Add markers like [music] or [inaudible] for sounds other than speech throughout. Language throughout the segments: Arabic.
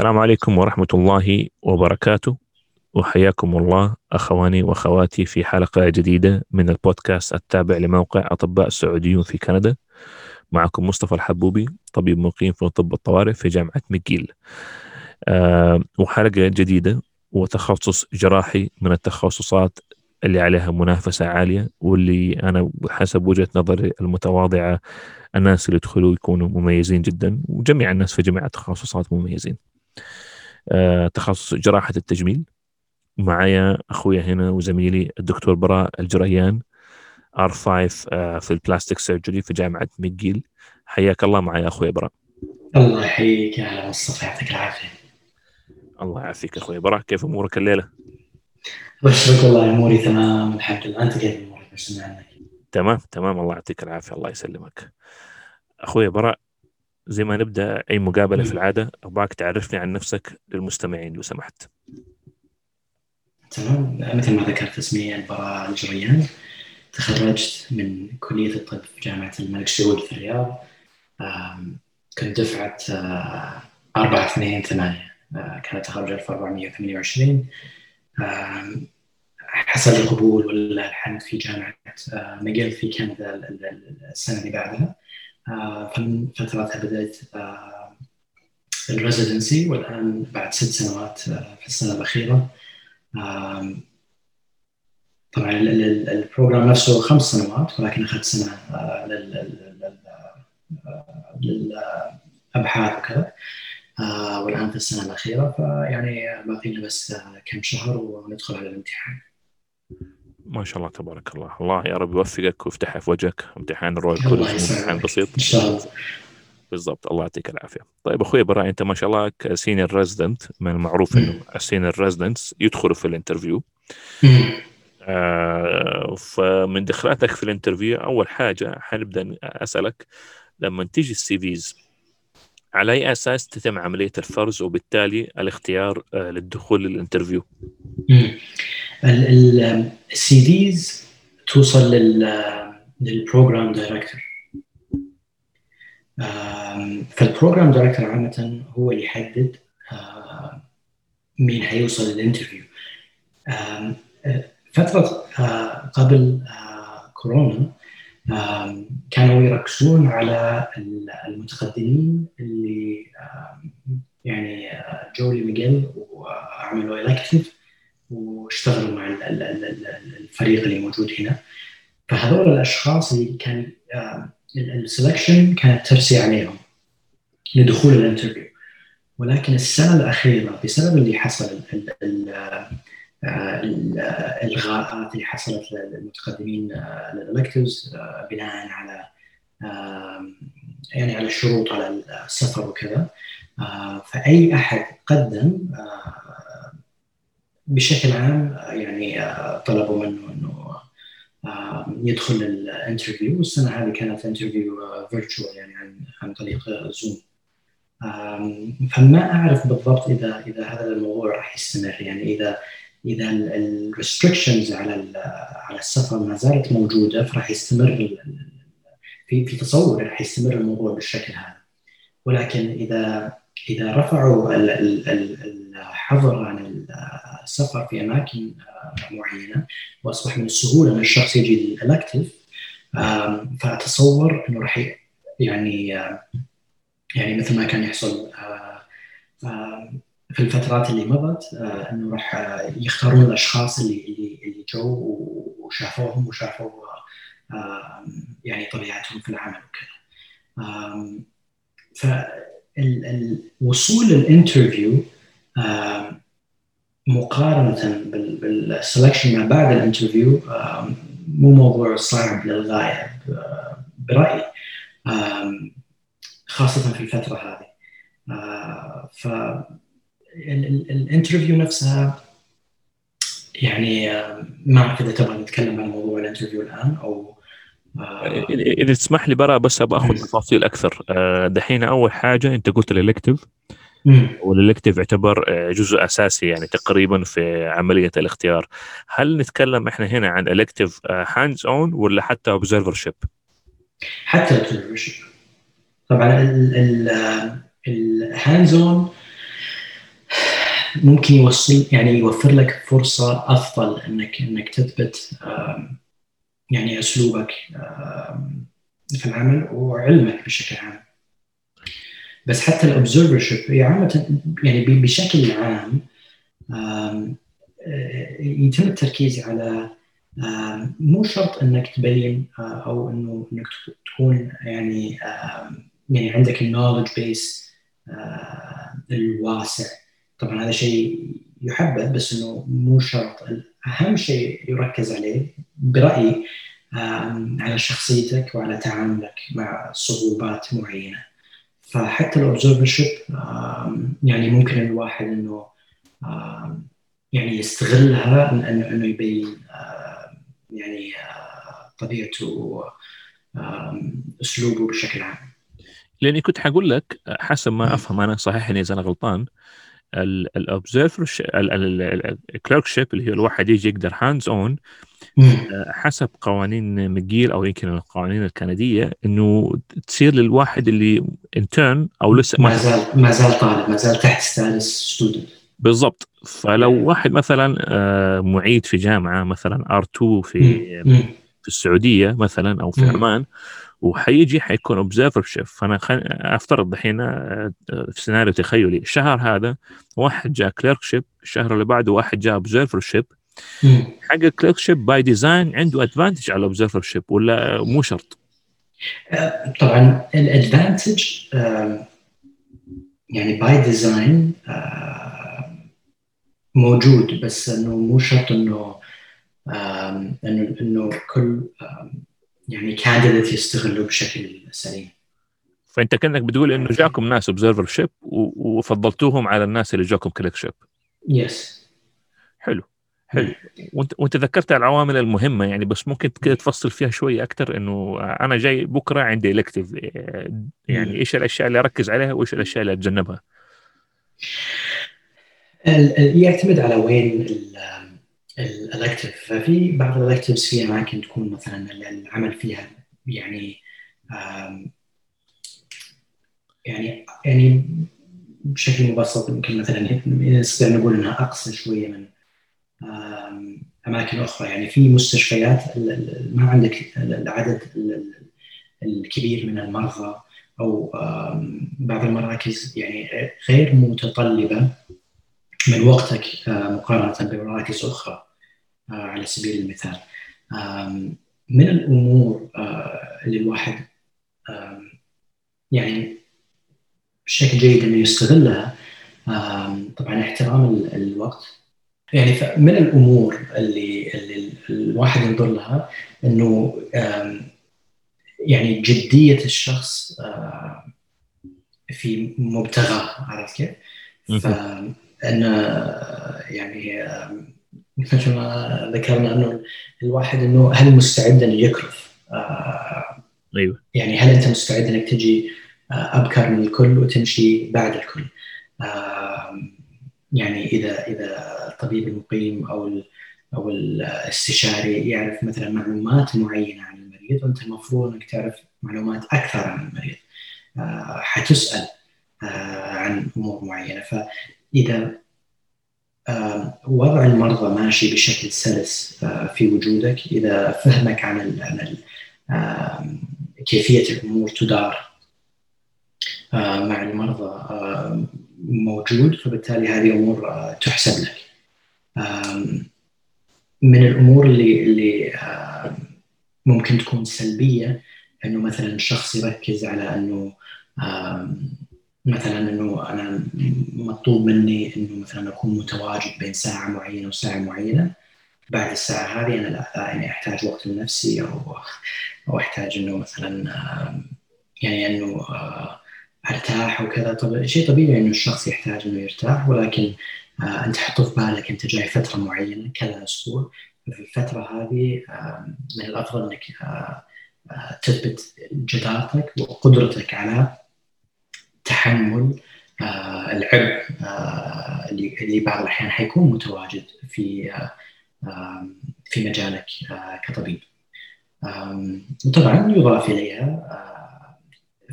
السلام عليكم ورحمة الله وبركاته. وحياكم الله أخواني وأخواتي في حلقة جديدة من البودكاست التابع لموقع أطباء السعوديون في كندا. معكم مصطفى الحبوبي طبيب مقيم في طب الطوارئ في جامعة ميكيل أه وحلقة جديدة وتخصص جراحي من التخصصات اللي عليها منافسة عالية واللي أنا حسب وجهة نظري المتواضعة الناس اللي يدخلوا يكونوا مميزين جدا وجميع الناس في جميع التخصصات مميزين. تخصص جراحة التجميل. معايا أخويا هنا وزميلي الدكتور براء الجريان R5 أه في ال plastic surgery في جامعة ميجيل حياك الله معايا أخويا براء. الله يحييك يا مصطفى يعطيك العافية. الله يعافيك أخويا براء. كيف أمورك الليلة؟ بشرك والله أموري تمام الحمد لله. أنت كيف أمورك؟ بس عنك. تمام تمام. الله يعطيك العافية الله يسلمك. أخويا براء زي ما نبدأ أي مقابلة في العادة أبغاك تعرفني عن نفسك للمستمعين لو سمحت. تمام. مثل ما ذكرت اسمي البراء الجريان. تخرجت من كلية الطب في جامعة الملك سعود في الرياض. كنت دفعة آه، أربعة اثنين ثمانية. آه، كانت تخرج 1428 آم، حصل لي قبول ولله الحمد في جامعة آه، ميغيل في كندا ال- ال- ال- السنة اللي بعدها. آه، فترتها بدأت آه، ال residency والآن بعد ست سنوات آه، في السنة الأخيرة. طبعا ال- ال- ال program نفسه خمس سنوات ولكن اخذت سنة آه، لل- لل- لل- للابحاث وكذا. والآن في السنة الأخيرة فيعني باقي لنا بس كم شهر وندخل على الامتحان. ما شاء الله تبارك الله. الله يا رب يوفقك ويفتحها في وجهك. امتحان college يسلمك. امتحان بسيط. إن شاء الله. بالضبط. الله يعطيك العافية. طيب أخوي براء أنت ما شاء الله ك senior resident من المعروف إنه ال senior residents يدخلوا في ال interview. آه فمن دخلاتك في ال interview أول حاجة حنبدأ أسألك لما تيجي ال CVs على أي أساس تتم عملية الفرز وبالتالي الاختيار آه للدخول لل interview. السي ديز توصل لل لل program director. فال program director عامة هو اللي يحدد آم، مين حيوصل لل interview. آه، فترة آه، قبل آه، كورونا كانوا يركزون على ال- المتقدمين اللي يعني آه، جو لميغيل وعملوا elective واشتغلوا مع ال- ال- ال- ال- الفريق اللي موجود هنا. فهذول الأشخاص اللي كان ال selection كانت ترسي عليهم لدخول ال interview. ولكن السنة الأخيرة بسبب اللي حصل آه، الإلغاءات اللي حصلت للمتقدمين لل electives بناء على يعني على الشروط على السفر وكذا. آه، فأي أحد قدم آه، بشكل عام آه، يعني آه، طلبوا منه إنه آه، يدخل ال interview والسنة هذه كانت interview virtual يعني عن عن طريق زوم فما أعرف بالضبط إذا إذا هذا الموضوع راح يستمر. يعني إذا إذا الريستريكشنز على على السفر ما زالت موجودة فراح يستمر في في تصور راح يستمر الموضوع بالشكل هذا. ولكن اذا إذا رفعوا ال- ال- ال- الحظر عن السفر في أماكن آه، معينة وأصبح من السهولة إن الشخص يجي للالكتيف فأتصور إنه راح يعني يعني مثل ما كان يحصل آه، في الفترات اللي مضت آه، إنه راح آه، يختارون الأشخاص اللي اللي اللي جو وشافوهم وشافوا آه، يعني طبيعتهم في العمل وكذا فالوصول لل interview آم، مقارنة بال selection ما بعد ال interview مو موضوع صعب للغاية برأيي. خاصة في الفترة هذه. ف ال interview نفسها يعني آه، ما أعرف إذا تبغى نتكلم عن موضوع ال interview الآن أو آه، اذا تسمح لي براء بس أبغى أخذ تفاصيل أكثر. آه، دحين أول حاجة أنت قلت ال elective مم. وال elective يعتبر جزء أساسي يعني تقريبا في عملية الاختيار. هل نتكلم إحنا هنا عن elective hands-on ولا حتى observer حتى ال observership طبعا ال hands-on ممكن يوصل يعني يوفر لك فرصة أفضل انك إنك تثبت يعني أسلوبك في العمل وعلمك بشكل عام. بس حتى ال observership هي عامة يعني بشكل عام آه، يتم التركيز على مو شرط إنك تبين آه، أو إنه إنك تكون يعني يعني عندك ال knowledge base الواسع. طبعا هذا شيء يحبذ بس إنه مو شرط. أهم شيء يركز عليه برأيي على شخصيتك وعلى تعاملك مع صعوبات معينة. فحتى ال observership يعني ممكن الواحد إنه يعني يستغلها انه إنه يبين يعني طبيعته أسلوبه بشكل عام. لأني كنت حقول لك حسب ما أفهم أنا صحيحني إذا أنا غلطان ال observer ال clerkship اللي هو الواحد يجي يقدر hands-on حسب قوانين مجيل أو يمكن القوانين الكندية إنه تصير للواحد اللي intern أو لسه ما زال ما زال طالب ما زال تحت status student بالضبط. فلو واحد مثلا آه، معيد في جامعة مثلا R 2 في في السعودية مثلا أو في عمان وحيجي حيكون observership فأنا خل... أفترض الحين آه، في سيناريو تخيلي. الشهر هذا واحد جاء clerkship الشهر اللي بعده واحد جاء observership حق ال clerkship by design عنده advantage على ال observership ولا مو شرط؟ آه، طبعا ال advantage يعني by design موجود بس إنه مو شرط إنه إنه إنه كل يعني candidate يستغلوا بشكل سليم. فأنت كأنك بتقول إنه جاكم ناس observership وفضلتوهم على الناس اللي جاكم clerkship yes حلو حلو. وانت وأنت ذكرت العوامل المهمة يعني بس ممكن كده تفصل فيها شوية أكثر إنه أنا جاي بكرة عندي elective يعني إيش الأشياء اللي أركز عليها وإيش الأشياء اللي أتجنبها؟ يعتمد على وين الالكتيف ففي بعض الالكتيفز في اماكن تكون مثلا العمل فيها يعني يعني يعني بشكل مبسط. يمكن مثلا نستطيع نقول إنها أقصى شوية من أماكن أخرى. يعني في مستشفيات ما عندك العدد الكبير من المرضى أو بعض المراكز يعني غير متطلبة. من وقتك آه، مقارنة بمراكز أخرى آه، على سبيل المثال. من الأمور آه، اللي الواحد يعني بشكل جيد إنه يستغلها طبعا احترام الوقت. يعني من الأمور اللي, اللي الواحد ينظر لها إنه يعني جدية الشخص في مبتغاه عرفت كيف؟ فان يعني مثل ما ذكرنا أنه الواحد إنه هل مستعد انه يكرف؟ أيوه يعني هل أنت مستعد إنك تجي أبكر من الكل وتمشي بعد الكل؟ يعني إذا إذا الطبيب المقيم أو أو الاستشاري يعرف مثلا معلومات معينة عن المريض وانت المفروض إنك تعرف معلومات أكثر عن المريض آه، حتسأل آه، عن أمور معينة فاذا آه، وضع المرضى ماشي بشكل سلس في وجودك إذا فهمك عن عن كيفية الأمور تدار مع المرضى موجود فبالتالي هذه أمور تحسب لك. من الأمور اللي اللي ممكن تكون سلبية إنه مثلا الشخص يركز على إنه مثلا إنه أنا مطلوب مني إنه مثلا أكون متواجد بين ساعة معينة وساعة معينة. بعد الساعة هذه أنا لا يعني أحتاج وقت لنفسي أو أو أحتاج إنه مثلا يعني إنه أرتاح وكذا طب شيء طبيعي إنه الشخص يحتاج إنه يرتاح ولكن آه أنت حطه في بالك أنت جاي فترة معينة كذا أسبوع. في الفترة هذه آه من الأفضل إنك آه آه تثبت جدارتك وقدرتك على تحمل آه العبء آه اللي بعض الأحيان حيكون متواجد في آه في مجالك كطبيب. وطبعا يضاف إليها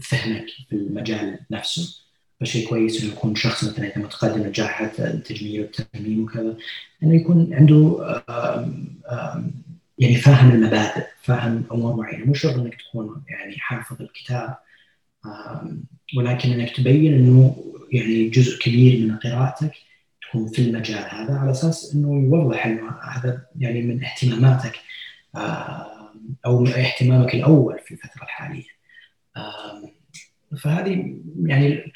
فهمك في المجال نفسه فشيء كويس إنه يكون شخص مثلا إذا متقدم نجاح التجميل والترميم وكذا إنه يكون عنده يعني فاهم المبادئ فاهم أمور معينة مو شرط إنك تكون يعني حافظ الكتاب ولكن أنك تبين إنه يعني جزء كبير من قراءتك تكون في المجال هذا على أساس إنه يوضح إنه هذا يعني من اهتماماتك أو من اهتمامك الأول في الفترة الحالية. فهذه يعني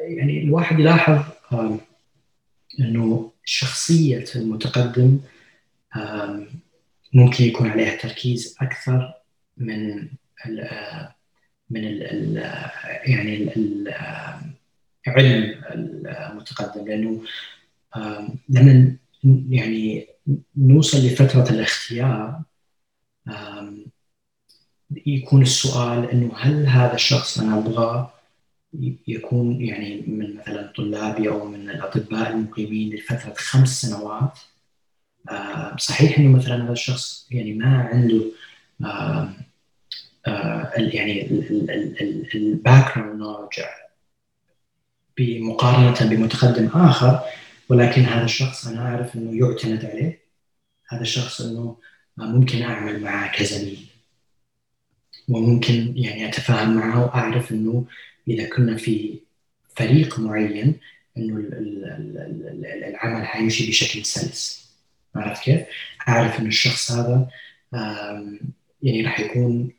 يعني الواحد يلاحظ إنه شخصيه المتقدم ممكن يكون عليها تركيز أكثر من من ال يعني ال علم المتقدم. لأنه لما يعني نوصل لفترة الاختيار يكون السؤال إنه هل هذا الشخص أنا ابغاه يكون يعني من مثلا طلابي أو من الأطباء المقيمين لفترة خمس سنوات؟ صحيح إنه مثلا هذا الشخص يعني ما عنده يعني ال background بمقارنة بمتقدم آخر ولكن هذا الشخص أنا أعرف إنه يعتمد عليه. هذا الشخص إنه ممكن أعمل معه كزميل وممكن يعني أتفاهم معه وأعرف إنه إذا كنا في فريق معين إنه العمل حيمشي بشكل سلس. عرفت كيف؟ أعرف انه الشخص هذا يعني راح يكون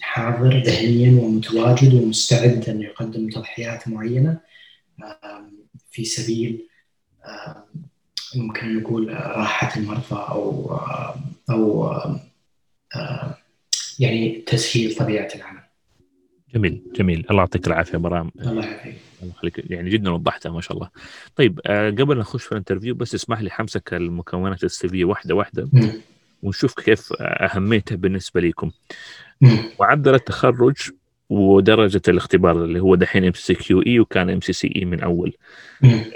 حاضر ذهنيا ومتواجد ومستعد إنه يقدم تضحيات معينة في سبيل ممكن نقول راحة المرضى أو أو يعني تسهيل طبيعة العمل. جميل جميل. الله يعطيك العافية مرام الله يعافيك. الله يخليك. يعني جدا وضحتها ما شاء الله. طيب آه قبل نخش في ال interview بس اسمح لي حمسك المكونات ال CV واحدة واحدة. ونشوف كيف أهميتها بالنسبة لكم معدل التخرج ودرجة الاختبار اللي هو دحين MCQE وكان MCCE من أول.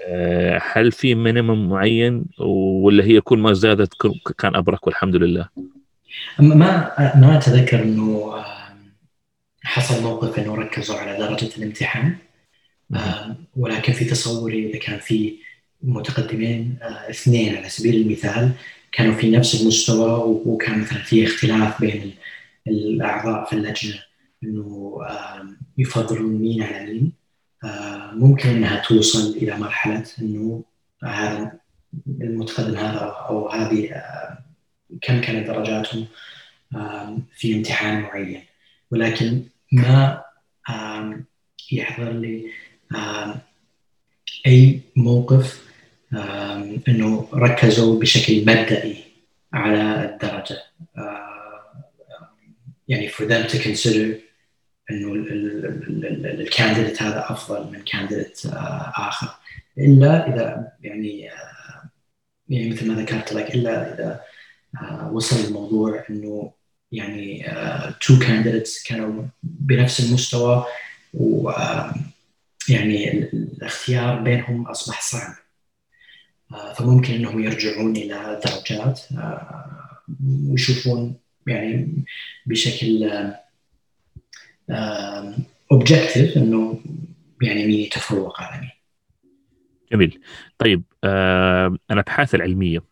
آه هل في minimum معين ولا هي كل ما زادت كان أبرك والحمد لله؟ ما ما أتذكر إنه حصل موقف إنه ركزوا على درجة الامتحان. ولكن في تصوري إذا كان في متقدمين اثنين على سبيل المثال كانوا في نفس المستوى وكان مثلا في اختلاف بين الأعضاء في اللجنة إنه يفضلون مين على مين. ممكن إنها توصل إلى مرحلة إنه هذا المتقدم هذا أو هذه كم كانت درجاتهم في امتحان معين. ولكن ما يحضر لي أي موقف إنه ركزوا بشكل مبدئي على الدرجة. يعني for them to consider إنه الكانديديت هذا أفضل من كانديديت آخر. إلا إذا يعني يعني مثل ما ذكرت لك إلا إذا وصل الموضوع إنه يعني two candidates كانوا بنفس المستوى و يعني الاختيار بينهم أصبح صعب. فممكن إنهم يرجعون إلى درجات ويشوفون يعني بشكل objective إنه يعني مين يتفوق على مين. جميل. طيب آه الأبحاث العلمية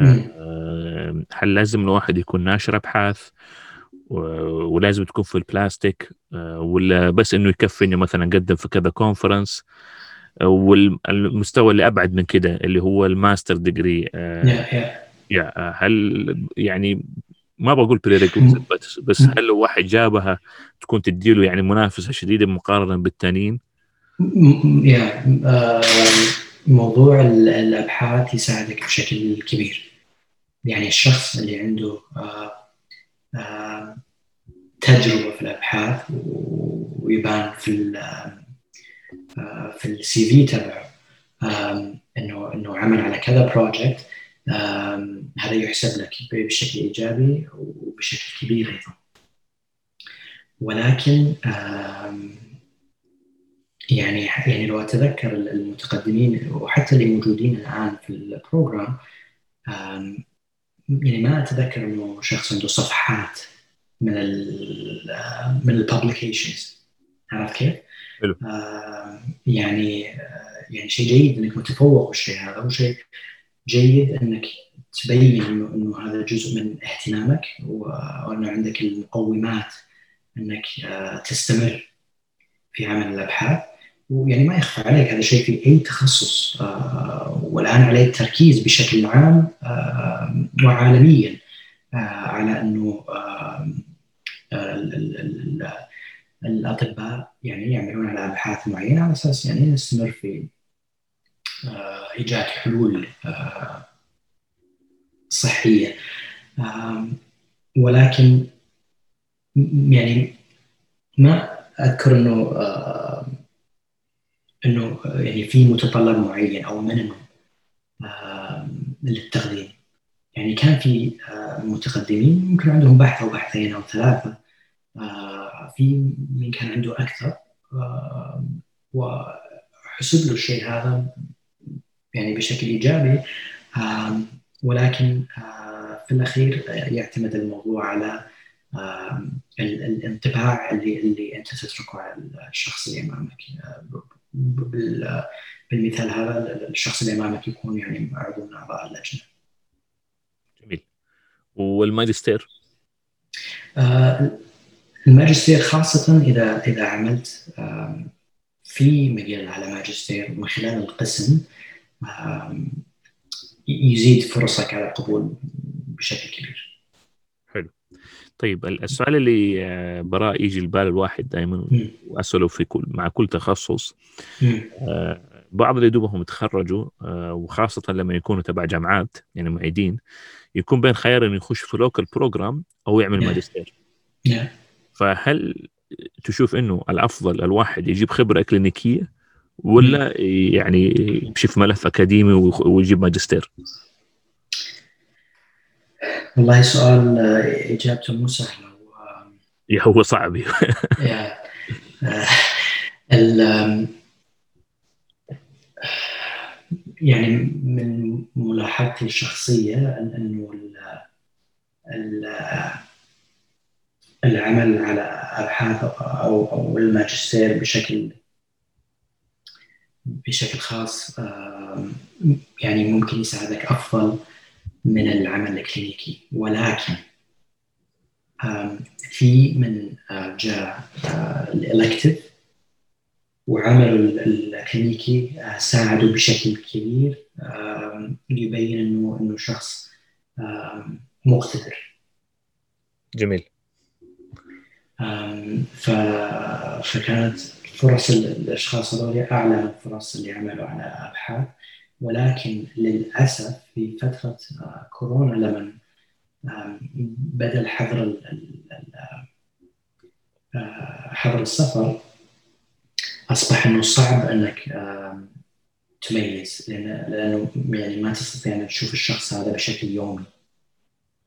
آه هل لازم الواحد يكون ناشر أبحاث؟ ولازم تكون في البلاستيك؟ آه ولا بس إنه يكفي إنه مثلا قدم في كذا conference والمستوى اللي أبعد من كده اللي هو ال master degree يا هل يعني ما بقول [laughs] بس بس هل لو واحد جابها تكون تديله يعني منافسة شديدة مقارنة بالتانيين؟ يا موضوع الأبحاث يساعدك بشكل كبير يعني الشخص اللي عنده تجربة في الأبحاث ويبان في في ال CV تبعه. إنه إنه عمل على كذا project هذا يحسب لك بشكل إيجابي وبشكل كبير أيضا. ولكن يعني يعني لو أتذكر المتقدمين وحتى اللي موجودين الآن في ال program يعني ما أتذكر إنه شخص عنده صفحات من ال من ال publications عرفت كيف؟ حلو. يعني يعني شيء جيد إنك متفوق بالشيء هذا. وشيء جيد إنك تبين إنه إنه هذا جزء من اهتمامك وإنه عندك المقومات إنك تستمر في عمل الأبحاث. ويعني ما يخفى عليك هذا شيء في أي تخصص. والآن عليه التركيز بشكل عام وعالميا على إنه الأطباء يعني يعملون على أبحاث معينة على أساس يعني نستمر في آه، إيجاد حلول آه، صحية. ولكن يعني ما أذكر إنه إنه يعني في متطلب معين أو منهم للتقديم يعني كان في آه، متقدمين ممكن عندهم بحث أو بحثين أو ثلاثة في من كان عنده أكثر وحسب له الشيء هذا يعني بشكل إيجابي ولكن في الأخير يعتمد الموضوع على الانطباع اللي اللي أنت تتركه على الشخص اللي أمامك بالمثال هذا الشخص اللي أمامك يكون يعني عضو من اعضاء اللجنه. جميل. والماجستير؟ الماجستير خاصة إذا إذا عملت في مجال على ماجستير من خلال القسم يزيد فرصك على القبول بشكل كبير. حلو. طيب السؤال اللي آه، براء يجي لبال الواحد دائما وأسأله في كل مع كل تخصص آه، بعض اللي دوبهم تخرجوا آه، وخاصة لما يكونوا تبع جامعات يعني معيدين يكون بين خيار إنه يخش في local program أو يعمل ماجستير. فهل تشوف إنه الأفضل الواحد يجيب خبرة اكلينيكيه ولا يعني يمشي في ملف أكاديمي ويجيب ماجستير؟ والله سؤال آه، إجابته مو سهلة. يا هو صعب. [laughs] يا آه، يعني من ملاحظتي الشخصية إنه العمل على أبحاث أو أو الماجستير بشكل بشكل خاص يعني ممكن يساعدك أفضل من العمل الكلينيكي. ولكن في من جاء آه، الإلكتيف وعملوا الكلينيكي آه، ساعدوا بشكل كبير ليبين انه إنه شخص مقتدر. جميل. فكانت فرص الأشخاص هذول أعلى من الفرص اللي عملوا على أبحاث. ولكن للأسف في فترة آه، كورونا لما بدا الحظر آه، حظر السفر أصبح إنه صعب إنك تميز لأن لأنه يعني ما تستطيع إنك تشوف الشخص هذا بشكل يومي.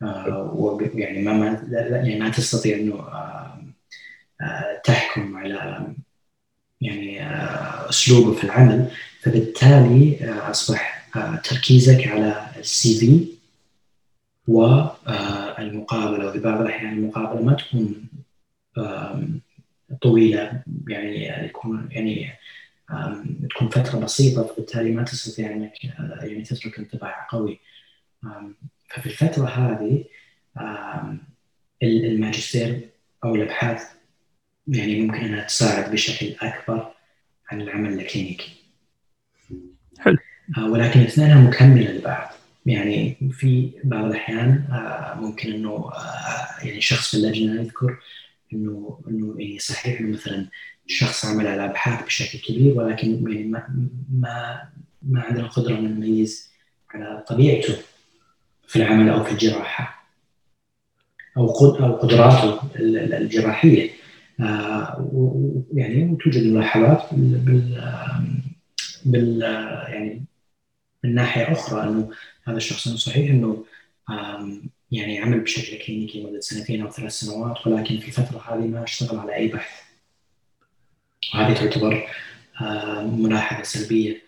آه، يعني ما يعني ما تستطيع إنه تحكم على يعني آه، أسلوبه في العمل. فبالتالي آه، أصبح آه، تركيزك على السي في والمقابله وفي بعض الأحيان المقابلة ما تكون طويلة. يعني يكون يعني تكون فترة بسيطة. فبالتالي ما تستطيع أنك يعني تترك انطباع قوي. ففي الفترة هذه الماجستير أو الأبحاث يعني ممكن انها تساعد بشكل أكبر عن العمل الكلينيكي. حلو. آه، ولكن اثنينها مكملة لبعض يعني في بعض الأحيان آه، ممكن إنه آه، يعني شخص في اللجنة يذكر إنه إنه يعني صحيح إنه مثلا الشخص عمل على أبحاث بشكل كبير ولكن يعني ما ما ما عندنا القدرة ان نميز على طبيعته في العمل أو في الجراحة أو أو قدراته الجراحية يعني توجد ملاحظات بال بال يعني من ناحية أخرى إنه هذا الشخص إنه صحيح إنه يعني عمل بشكل كلينيكي مده سنتين أو ثلاث سنوات ولكن في الفترة هذه ما اشتغل على أي بحث. وهذه تعتبر ملاحظة سلبية.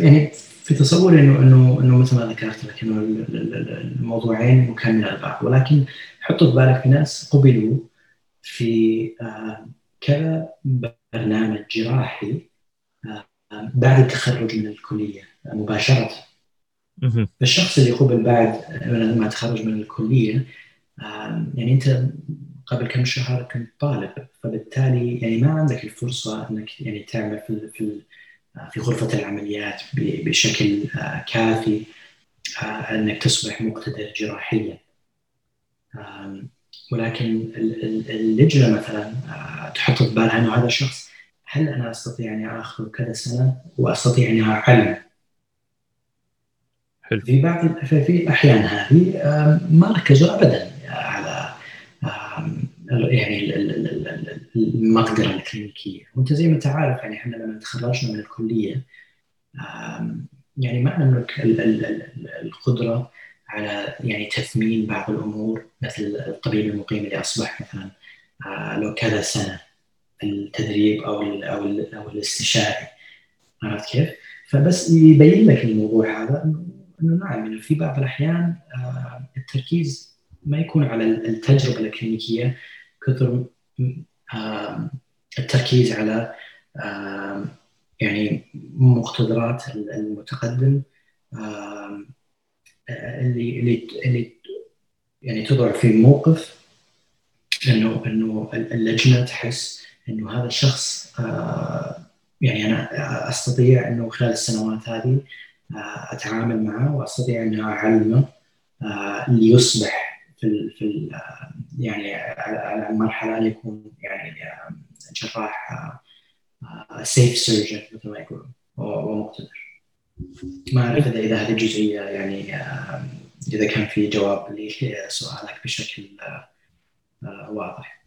يعني في تصوري انه انه إنه مثل ما ذكرت لك إنه الموضوعين مكملة لبعض ولكن حط في بالك في ناس قبلوا في آه، كذا برنامج جراحي آه، بعد التخرج من الكلية مباشرة. فالشخص اللي قبل بعد ما تخرج من الكلية يعني أنت قبل كم شهر كنت طالب فبالتالي يعني ما عندك الفرصة إنك يعني تعمل في في غرفة العمليات بشكل آه، كافي آه، أنك تصبح مقتدر جراحيا. ولكن اللجنة مثلا آه، تحط في بالها إنه هذا الشخص هل أنا أستطيع اني اخذ كذا سنة وأستطيع اني أعلم؟ حلو. في بعض في الأحيان هذه ما ركزوا ابدا. يعني المقدرة الكلينيكية وأنت زي ما أنت عارف يعني إحنا لما تخرجنا من الكلية يعني ما نملك القدرة على يعني تثمين بعض الأمور مثل الطبيب المقيم اللي أصبح مثلا آه، لو كذا سنة التدريب أو ال أو ال أو الاستشاري عرفت كيف؟ فبس يبين لك الموضوع هذا انه نعم في بعض الأحيان آه، التركيز ما يكون على التجربة الكلينيكية كثر التركيز على يعني مقتدرات المتقدم اللي اللي اللي يعني تضع في موقف إنه إنه اللجنة تحس إنه هذا الشخص يعني أنا أستطيع إنه خلال السنوات هذه أتعامل معه وأستطيع ان أعلمه ليصبح في في يعني على المرحله أن يكون يعني جراح سيف سيرجن مثل ما يقولون ومقتدر. ما اعرف إذا اذا هذه الجزئية يعني إذا كان في جواب لسؤالك بشكل واضح.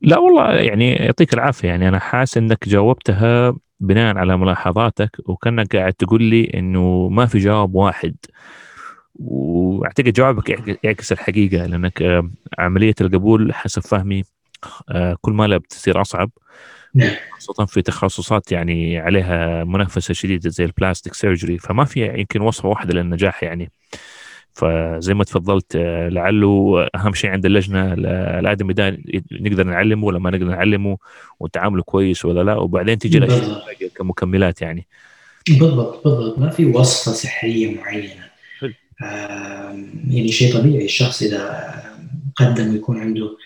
لا والله يعني يعطيك العافية. يعني أنا حاسس إنك جاوبتها بناء على ملاحظاتك وكأنك قاعد تقول لي إنه ما في جواب واحد. وأعتقد جوابك يعكس الحقيقة لأنك عملية القبول حسب فهمي آه، كل ما لا بتصير أصعب. نعم. خاصة في تخصصات يعني عليها منافسة شديدة زي البلاستيك سيرجري فما في يمكن وصفة واحدة للنجاح يعني. فزي ما تفضلت آه، لعله أهم شيء عند اللجنة الادمي ده نقدر نعلمه ولا ما نقدر نعلمه وتعامله كويس ولا لا وبعدين تجي الأشياء كمكملات يعني. بالضبط بالضبط. ما في وصفة سحرية معينة. يعني شيء طبيعي. الشخص إذا قدم ويكون عنده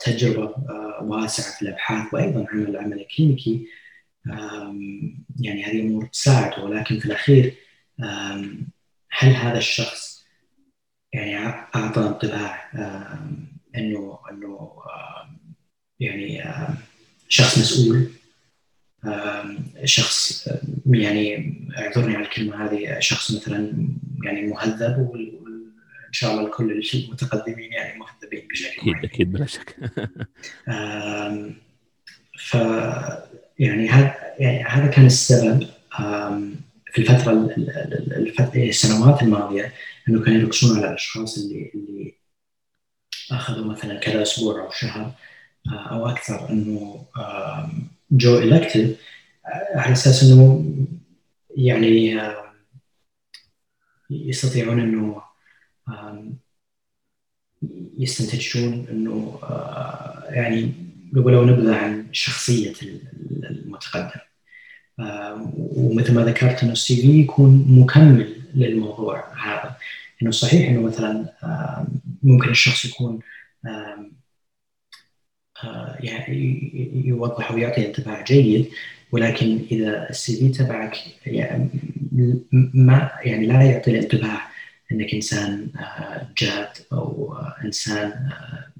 تجربة واسعة في الأبحاث وأيضا عمل العمل الكلينيكي يعني هذه امور تساعده. ولكن في الأخير هل هذا الشخص يعني أعطى انطباع إنه إنه يعني شخص مسؤول؟ شخص يعني اعذرني على الكلمة هذه شخص مثلا يعني مهذب وان شاء الله الكل المتقدمين يعني مهذبين بشكل أكيد أكيد بلا شك. [laughs] ف يعني هذا يعني هذا كان السبب في الفترة السنوات الماضية إنه كانوا يركزون على الأشخاص اللي اللي أخذوا مثلا كذا أسبوع أو شهر آه، أو أكثر إنه جو الكتيف على أساس إنه يعني يستطيعون إنه يستنتجون إنه آه، يعني ولو نبذه عن شخصية المتقدم. ومثل ما ذكرت إنه السي في يكون مكمل للموضوع هذا. إنه صحيح إنه مثلا ممكن الشخص يكون آه، يعني يوضح ويعطي انطباع جيد ولكن إذا السي في تبعك يعني ما يعني لا يعطي الانطباع انك انسان آه، جاد أو انسان آه،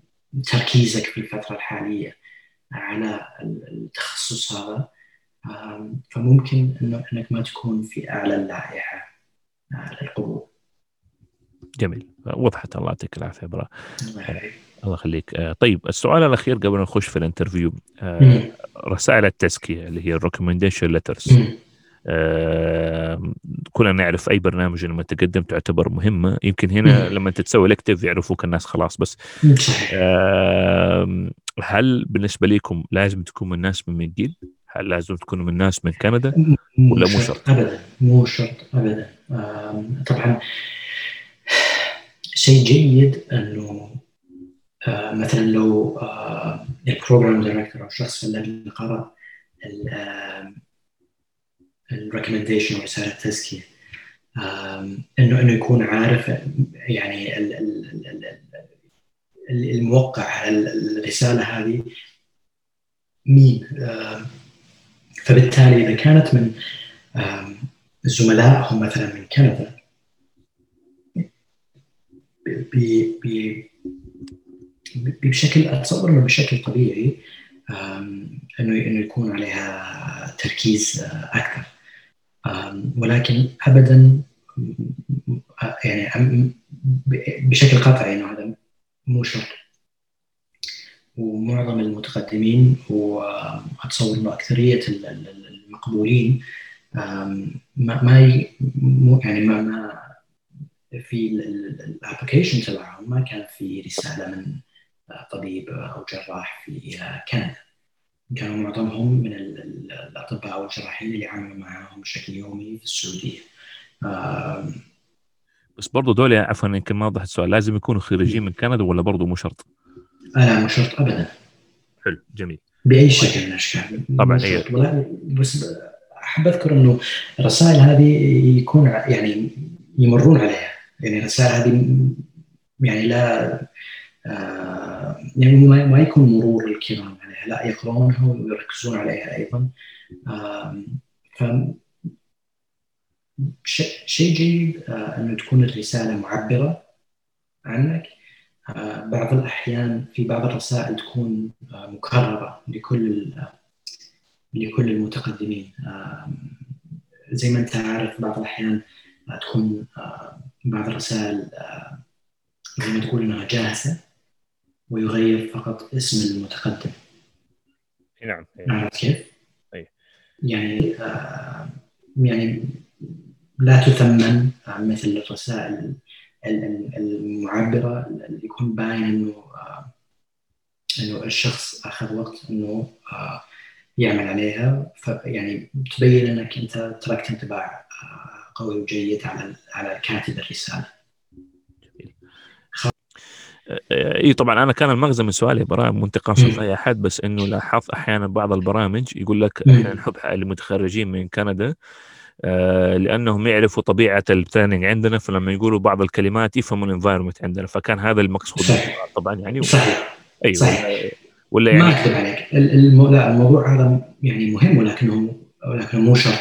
تركيزك في الفترة الحاليه على التخصص هذا فممكن انك ما تكون في اعلى اللائحه للقبول. جميل وضحت الله يعطيك العافيه برا. الله يخليك. آه، طيب السؤال الأخير قبل نخش في ال interview. آه، رسائل التزكية اللي هي ال recommendation letters كلنا نعرف أي برنامج لما تقدم تعتبر مهمه يمكن هنا لما تتسوي elective يعرفوك الناس خلاص بس. هل بالنسبة لكم لازم تكون من الناس من ميديل؟ هل لازم تكونوا من الناس من كندا؟ ولا مو شرط؟ ابدا. مو شرط ابدا. طبعا شيء جيد إنه مثلا لو ال program director أو الشخص في اللجنه قرا الريكومنديشن أو رسالة التزكيه إنه إنه يكون عارف يعني الموقع على الرسالة هذه مين فبالتالي إذا كانت من زملائهم مثلا من كندا بشكل أتصور إنه بشكل طبيعي إنه إنه يكون عليها تركيز أكثر. ولكن ابدا يعني بشكل قطعي إنه هذا مو شرط. ومعظم المتقدمين وأتصور إنه أكثرية المقبولين ما ما يعني ما ما في الابلكيشن تبعهم ما كان في رسالة من طبيب أو جراح في كندا. كانوا معظمهم من الأطباء والجراحين اللي عملوا معهم بشكل يومي في السعودية. بس برضه دول عفوا يمكن ما وضحت السؤال لازم يكونوا خريجين من كندا ولا برضه مو شرط؟ لا مو شرط ابدا. حلو جميل. بأي شكل من الأشكال. طبعا هي بس أحب أذكر إنه الرسائل هذه يكون يعني يمرون عليها. يعني الرسائل هذه يعني لا آه يعني ما يكون مرور الكرام عليها لا يقرؤونها ويركزون عليها أيضا. آه ف شيء جيد آه أنه تكون الرسالة معبرة عنك. آه بعض الأحيان في بعض الرسائل تكون آه مكررة لكل لكل المتقدمين. آه زي ما أنت عارف بعض الأحيان تكون بعض الرسائل زي ما تقول إنها جاهزة. ويغير فقط اسم المتقدم نعم عرفت كيف؟ أي. يعني يعني لا تثمن مثل الرسائل المعبرة اللي يكون باين إنه إنه الشخص اخذ وقت إنه يعمل عليها فيعني تبين إنك أنت تركت انطباع قوي وجيد على على كاتب الرسالة. اي طبعا أنا كان المغزى من سؤالي براء مو انتقاصا لاي أحد بس إنه لاحظت أحيانا بعض البرامج يقول لك إحنا نحب المتخرجين من كندا آه لأنهم يعرفوا طبيعة ال planning عندنا فلما يقولوا بعض الكلمات يفهموا ال environment عندنا فكان هذا المقصود صحيح. طبعا يعني صحيح أيوه صحيح. ولا ما يعني أكذب عليك. لا الموضوع هذا يعني مهم ولكنه ولكنه مو شرط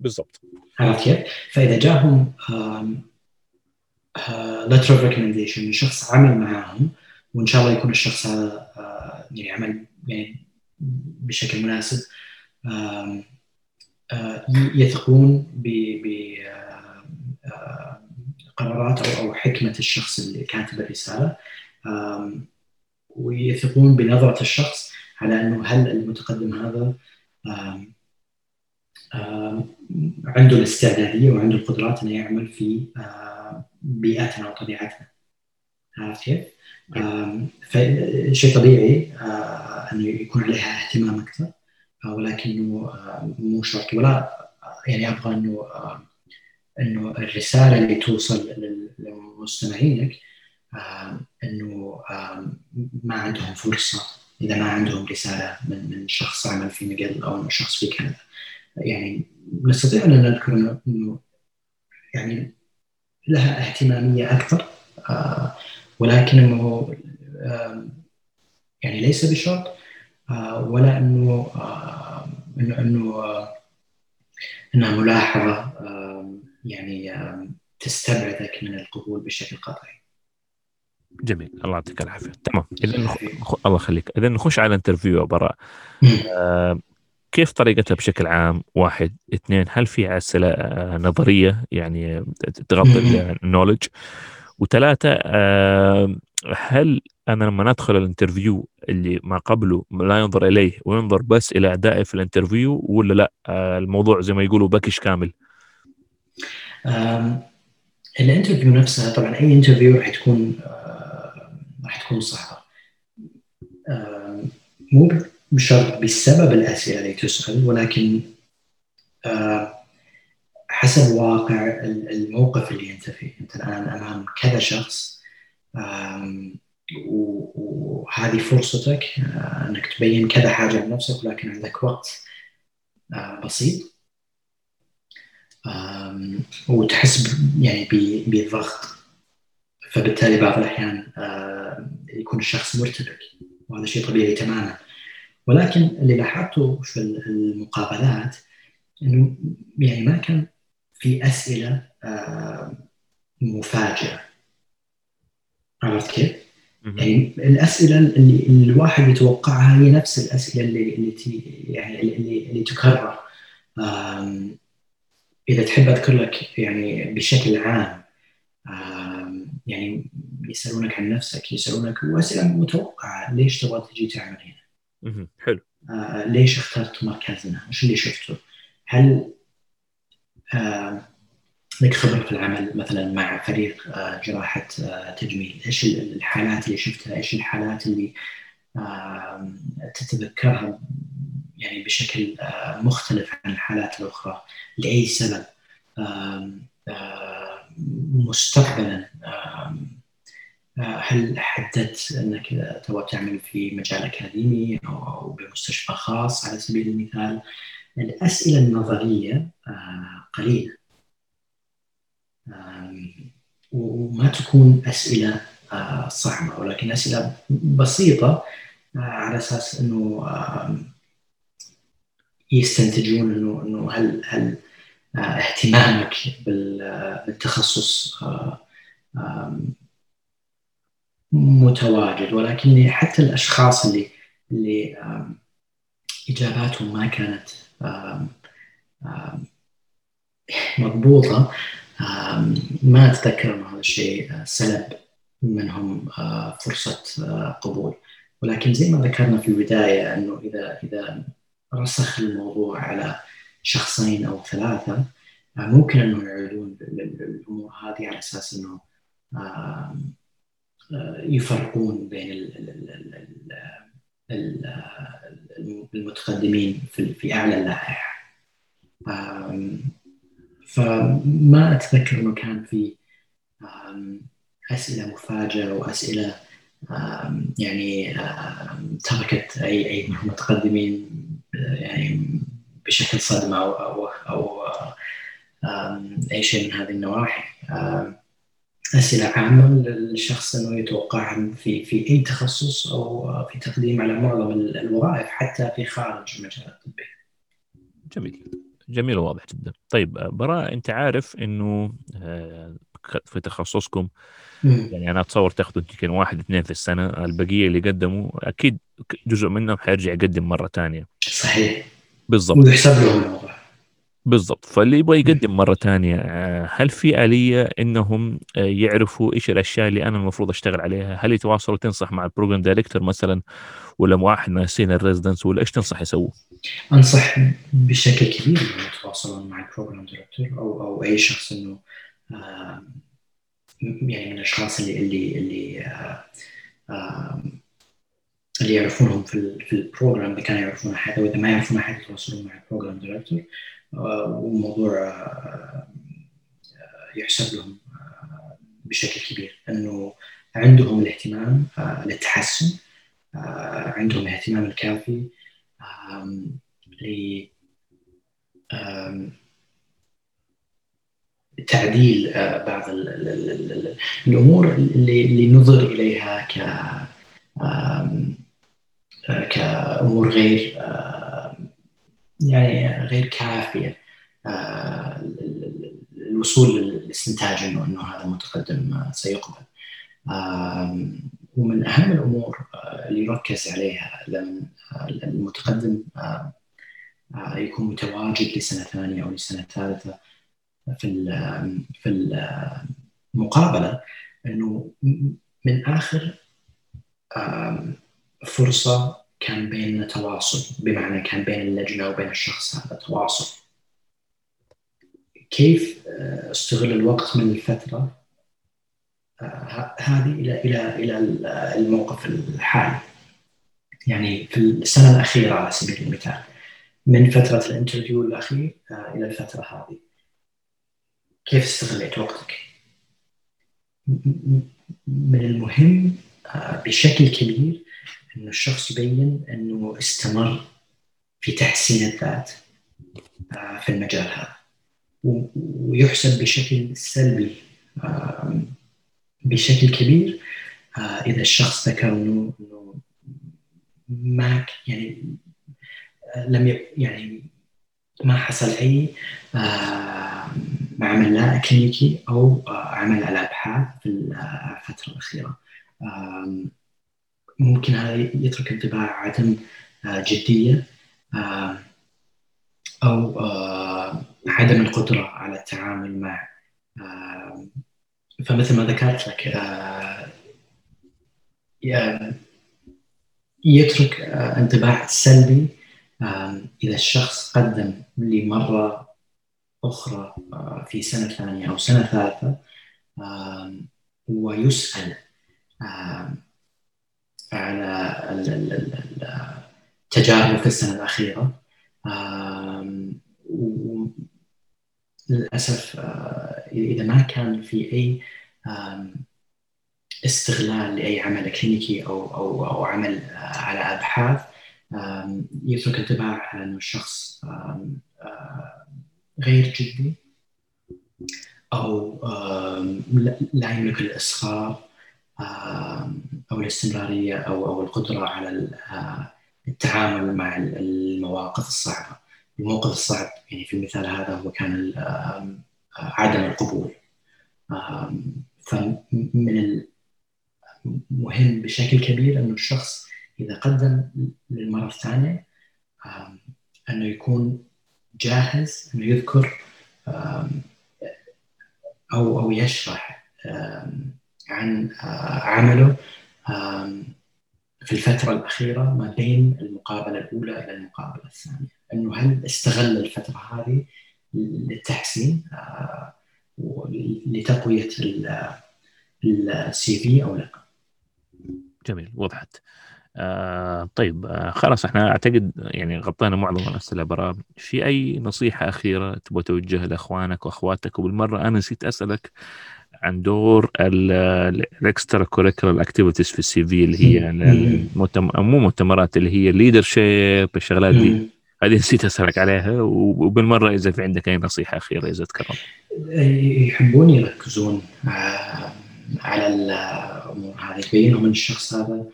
بالضبط عرفت كيف؟ فإذا جاهم letter of recommendation من شخص عمل معاهم وإن شاء الله يكون الشخص هذا يعني عمل يعني بشكل مناسب آه يثقون بقرارات أو أو حكمة الشخص اللي كاتب الرسالة. ويثقون بنظرة الشخص على إنه هل المتقدم هذا عنده الاستعدادية وعنده القدرات إنه يعمل في بيئتنا وطبيعتنا عرفت كيف؟ فشيء طبيعي أنه يكون عليها اهتمام أكثر ولكنه مو شرط. ولا يعني أبغى أنه أنه الرسالة اللي توصل لمستمعينك أنه ما عندهم فرصة. إذا ما عندهم رسالة من من شخص عمل في مجال أو من شخص في كندا. يعني نستطيع أن نذكر إنه يعني لها اهتمامية أكثر ولكنه يعني ليس بشرط ولا إنه إنه إنه إنها ملاحظة يعني تستبعدك من القبول بشكل قطعي. جميل. الله يعطيك العافية. تمام. إذا نخ... الله يخليك. إذا نخش على انترفيو براء. آه كيف طريقتها بشكل عام؟ واحد اثنين هل في أسئلة آه نظرية؟ يعني تغطي النولج وثلاثة آه هل أنا لما ندخل ال interview اللي ما قبله لا ينظر إليه وينظر بس إلى أدائي في ال interview ولا لا؟ آه الموضوع زي ما يقولوا package كامل. ال interview نفسها طبعا أي interview راح تكون آه راح تكون صعبة. مو بشرط بسبب الأسئلة اللي تسأل ولكن حسب واقع الموقف اللي انت فيه أنت الآن أمام كذا شخص وهذه فرصتك أنك تبين كذا حاجة عن نفسك ولكن عندك وقت بسيط. وتحس يعني بضغط فبالتالي بعض الأحيان يكون الشخص مرتبك وهذا شيء طبيعي تماما. ولكن اللي لاحظته في المقابلات إنه يعني ما كان في أسئلة مفاجئة عرفت كيف؟ يعني الأسئلة اللي, اللي الواحد يتوقعها هي نفس الأسئلة اللي اللي يعني اللي, اللي تكرر إذا تحب أذكر لك يعني بشكل عام يعني يسألونك عن نفسك يسألونك وأسئلة متوقعة ليش تبغى تجي تعمل هنا؟ حلو آه ليش اخترت مركزنا؟ إيش اللي شفته؟ هل آه لك خبرة في العمل مثلا مع فريق آه جراحة آه تجميل؟ إيش الحالات اللي شفتها؟ إيش الحالات اللي آه تتذكرها يعني بشكل آه مختلف عن الحالات الأخرى لأي سبب؟ آه مستقبلا هل حددت أنك تبغى تعمل في مجال أكاديمي أو بمستشفى خاص؟ على سبيل المثال الأسئلة النظرية قليلة. وما تكون أسئلة صعبة ولكن أسئلة بسيطة على أساس إنه يستنتجون إنه إنه هل هل اهتمامك بالتخصص متواجد ولكن حتى الأشخاص اللي اللي إجاباتهم ما كانت مضبوطة ما أتذكر انه هذا الشيء سلب منهم فرصة قبول. ولكن زي ما ذكرنا في البداية إنه إذا إذا رسخ الموضوع على شخصين أو ثلاثة ممكن انه يعيدون الأمور هذه على أساس إنه يفرقون بين المتقدمين في أعلى اللائحة. فما أتذكر إنه كان في أسئلة مفاجأة واسئله يعني تركت اي أي من المتقدمين يعني بشكل صدمة أو أو, أو أي شيء من هذه النواحي. أسئلة عامة للشخص أنه يتوقعها في في أي تخصص أو في تقديم على معظم الوظائف حتى في خارج المجال الطبي. جميل جميل وواضح جدا. طيب براء أنت عارف إنه في تخصصكم يعني أنا أتصور تاخذوا يمكن واحد اثنين في السنة البقية اللي قدموا أكيد جزء منهم حيرجع يقدم مرة ثانية. صحيح. بالضبط. ويحسب لهم. بالضبط. فاللي يبغى يقدم مرة ثانية هل في آلية إنهم يعرفوا إيش الأشياء اللي أنا المفروض أشتغل عليها؟ هل يتواصلوا تنصح مع ال program director مثلا ولا مع واحد من ال senior residents ولا إيش تنصح يسووا؟ أنصح بشكل كبير إنهم يتواصلون مع ال program director أو أو أي شخص إنه يعني من الأشخاص اللي اللي اللي اللي يعرفونهم في في ال program إذا كانوا يعرفون احد أو اذا ما يعرفون احد يتواصلون مع ال program director. وموضوع يحسب لهم بشكل كبير إنه عندهم الاهتمام للتحسن عندهم الاهتمام الكافي لتعديل بعض الأمور اللي نظر إليها ك كأمور غير يعني غير كافية. الوصول للاستنتاج انه إنه هذا المتقدم سيقبل. ومن أهم الأمور اللي يركز عليها لما المتقدم يكون متواجد لسنة ثانية أو لسنة ثالثة في في المقابلة إنه من آخر فرصة كان بيننا تواصل بمعنى كان بين اللجنة وبين الشخص هذا تواصل. كيف استغل الوقت من الفترة هذه إلى إلى إلى الموقف الحالي. يعني في السنة الأخيرة على سبيل المثال من فترة الانترفيو الأخير آه، إلى الفترة هذه. كيف استغليت وقتك؟ من المهم آه، بشكل كبير إنه الشخص يبين إنه استمر في تحسين الذات في المجال هذا. ويحسب بشكل سلبي بشكل كبير إذا الشخص ذكر إنه ما يعني لم يعني ما حصل أي عمل لا كلينيكي أو عمل على أبحاث في الفترة الأخيرة. ممكن هذا يترك انطباع عدم جدية أو عدم القدرة على التعامل مع فمثل ما ذكرت لك يترك انطباع سلبي إذا الشخص قدم لمرة أخرى في سنة ثانية أو سنة ثالثة ويسأل على التجارب في السنة الأخيرة. للأسف إذا ما كان في أي استغلال لأي عمل كلينيكي أو أو أو عمل على أبحاث يترك انطباع على إنه الشخص غير جدي أو لا يملك الاصرار أو الاستمرارية أو أو القدرة على التعامل مع المواقف الصعبة. الموقف الصعب يعني في المثال هذا هو كان عدم القبول. فمن مهم بشكل كبير انه الشخص إذا قدم للمرة الثانية أنه يكون جاهز أنه يذكر أو أو يشرح عن عمله في الفترة الأخيرة ما بين المقابلة الأولى إلى المقابلة الثانية. أنه هل استغل الفترة هذه للتحسين لتقوية ال CV أو لا؟ جميل وضحت. آه طيب آه خلاص إحنا أعتقد يعني غطينا معظم الأسئلة برا في أي نصيحة أخيرة تبغى توجهها لأخوانك وأخواتك؟ وبالمرة أنا نسيت أسألك عن دور ال extracurricular activities في ال CV اللي هي مو مؤتمرات اللي هي الليدر شيب الشغلات دي. هذه نسيت اسالك عليها وبالمره إذا في عندك أي نصيحة أخيرة إذا تكرم يحبون يركزون على الأمور هذه. تبين من الشخص هذا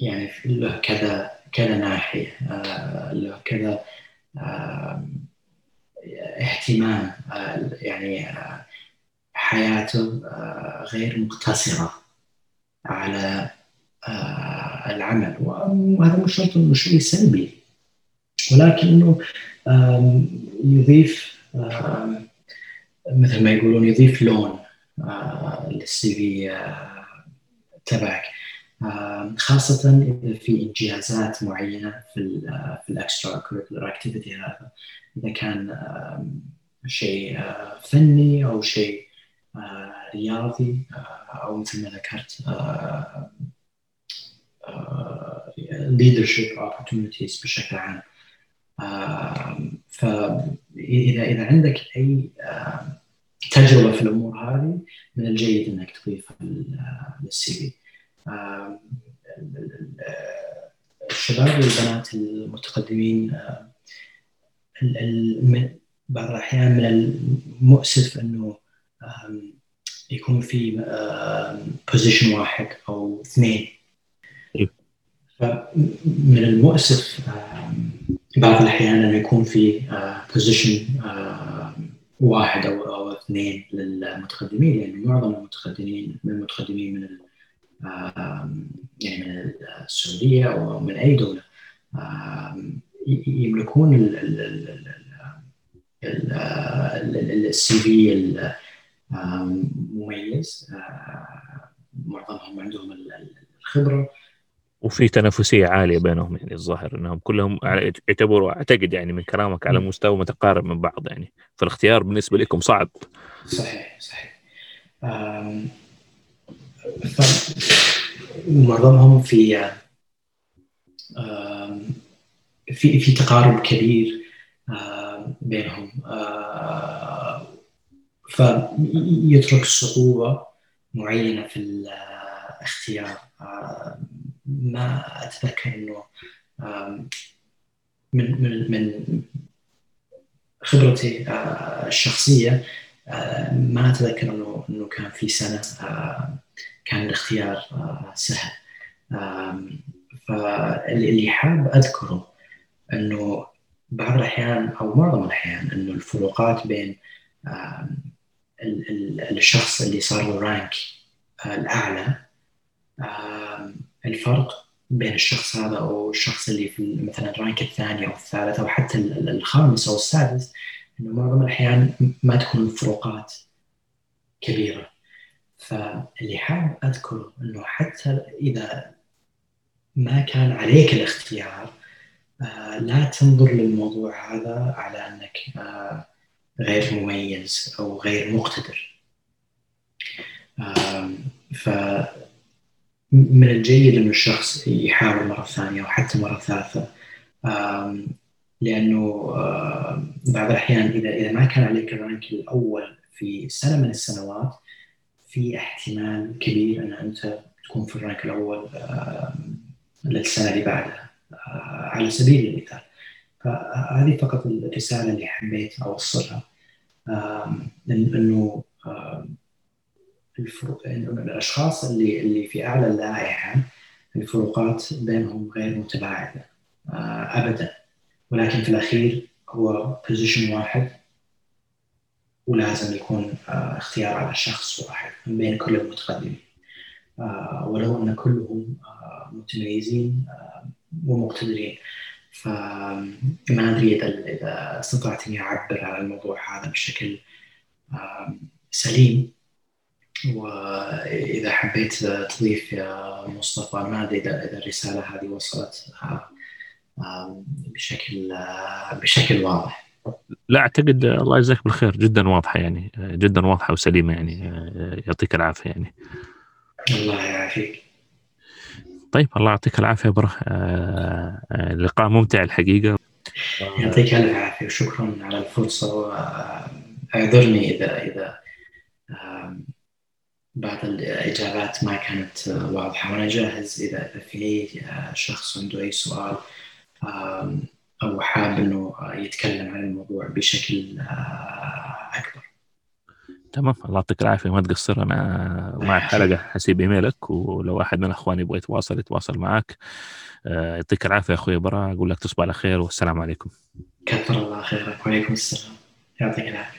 يعني له كذا كذا ناحية آه، له كذا اهتمام آه، يعني آه، حياته غير مقتصرة على العمل. وهذا مش شرط إنه شيء سلبي ولكنه يضيف مثل ما يقولون يضيف لون لل CV تبعك. خاصة إذا في إنجازات معينة في ال في ال extracurricular activity هذا. إذا كان شيء فني أو شيء رياضي أو مثل ما ذكرت leadership opportunities بشكل عام. فإذا إذا عندك أي تجربة في الأمور هذه من الجيد أنك تضيفها للسي في الشباب والبنات المتقدمين بعض الأحيان من المؤسف أنه يكون في position واحد أو اثنين إيه. فمن المؤسف بعض الأحيان أنه يكون في position واحد أو أو اثنين للمتقدمين لأن يعني معظم المتقدمين من المتقدمين من يعني من السعودية أو من أي دولة يملكون السي في المميز معظمهم عندهم الخبرة. وفي تنافسية عالية بينهم يعني الظاهر إنهم كلهم يعتبروا أعتقد يعني من كلامك على مستوى متقارب من بعض يعني. فالاختيار بالنسبة لكم صعب. صحيح صحيح. معظمهم في في في تقارب كبير بينهم فيترك صعوبة معينة في الاختيار. ما أتذكر إنه من من من خبرتي الشخصية ما أتذكر إنه إنه كان في سنة كان الاختيار سهل. فاللي حاب أذكره إنه بعض الأحيان أو معظم الأحيان إنه الفروقات بين الشخص اللي صار له رانك الأعلى الفرق بين الشخص هذا أو الشخص اللي في مثلا الرانك الثاني أو الثالث أو حتى الخامس أو السادس إنه معظم الأحيان ما تكون الفروقات كبيرة. فاللي حاب أذكره إنه حتى إذا ما كان عليك الاختيار آه لا تنظر للموضوع هذا على أنك آه غير مميز أو غير مقتدر. آه ف من الجيد إنه الشخص يحاول مرة ثانية أو حتى مرة ثالثة. لأنه بعض الأحيان إذا إذا ما كان عليك الرانك الأول في سنة من السنوات في احتمال كبير أن أنت تكون في الرانك الأول للسنة اللي بعدها. على سبيل المثال. فهذه فقط الرسالة اللي حبيت أوصلها. إنه الفروق الأشخاص اللي اللي في أعلى اللائحة الفروقات بينهم غير متباعدة ابدا. ولكن في الأخير هو بوزيشن واحد ولازم يكون اختيار على شخص واحد من بين كل المتقدمين. ولو أن كلهم متميزين ومقتدرين فما أدري إذا إذا استطعت إني أعبر على الموضوع هذا بشكل سليم. وإذا حبيت تضيف يا مصطفى ما أدري إذا إذا الرسالة هذه وصلت بشكل بشكل واضح. لا أعتقد الله يجزاك بالخير جدا واضحة يعني جدا واضحة وسليمة يعني يعطيك العافية يعني. الله يعافيك. طيب الله يعطيك العافية بره لقاء ممتع الحقيقة. يعطيك ألف عافية. وشكرا على الفرصة وأعذرني إذا إذا بعض الإجابات ما كانت واضحة. وأنا جاهز إذا في أي شخص عنده أي سؤال أو حاب إنه يتكلم عن الموضوع بشكل أكبر. تمام. الله يعطيك العافية. ما تقصر أنا مع الحلقة حسيب إيميلك. ولو أحد من أخواني يبغى يتواصل يتواصل معك يعطيك العافية أخوي برا أقول لك تصبح على خير والسلام عليكم. كثر الله خيرك وعليكم السلام. يعطيك العافية.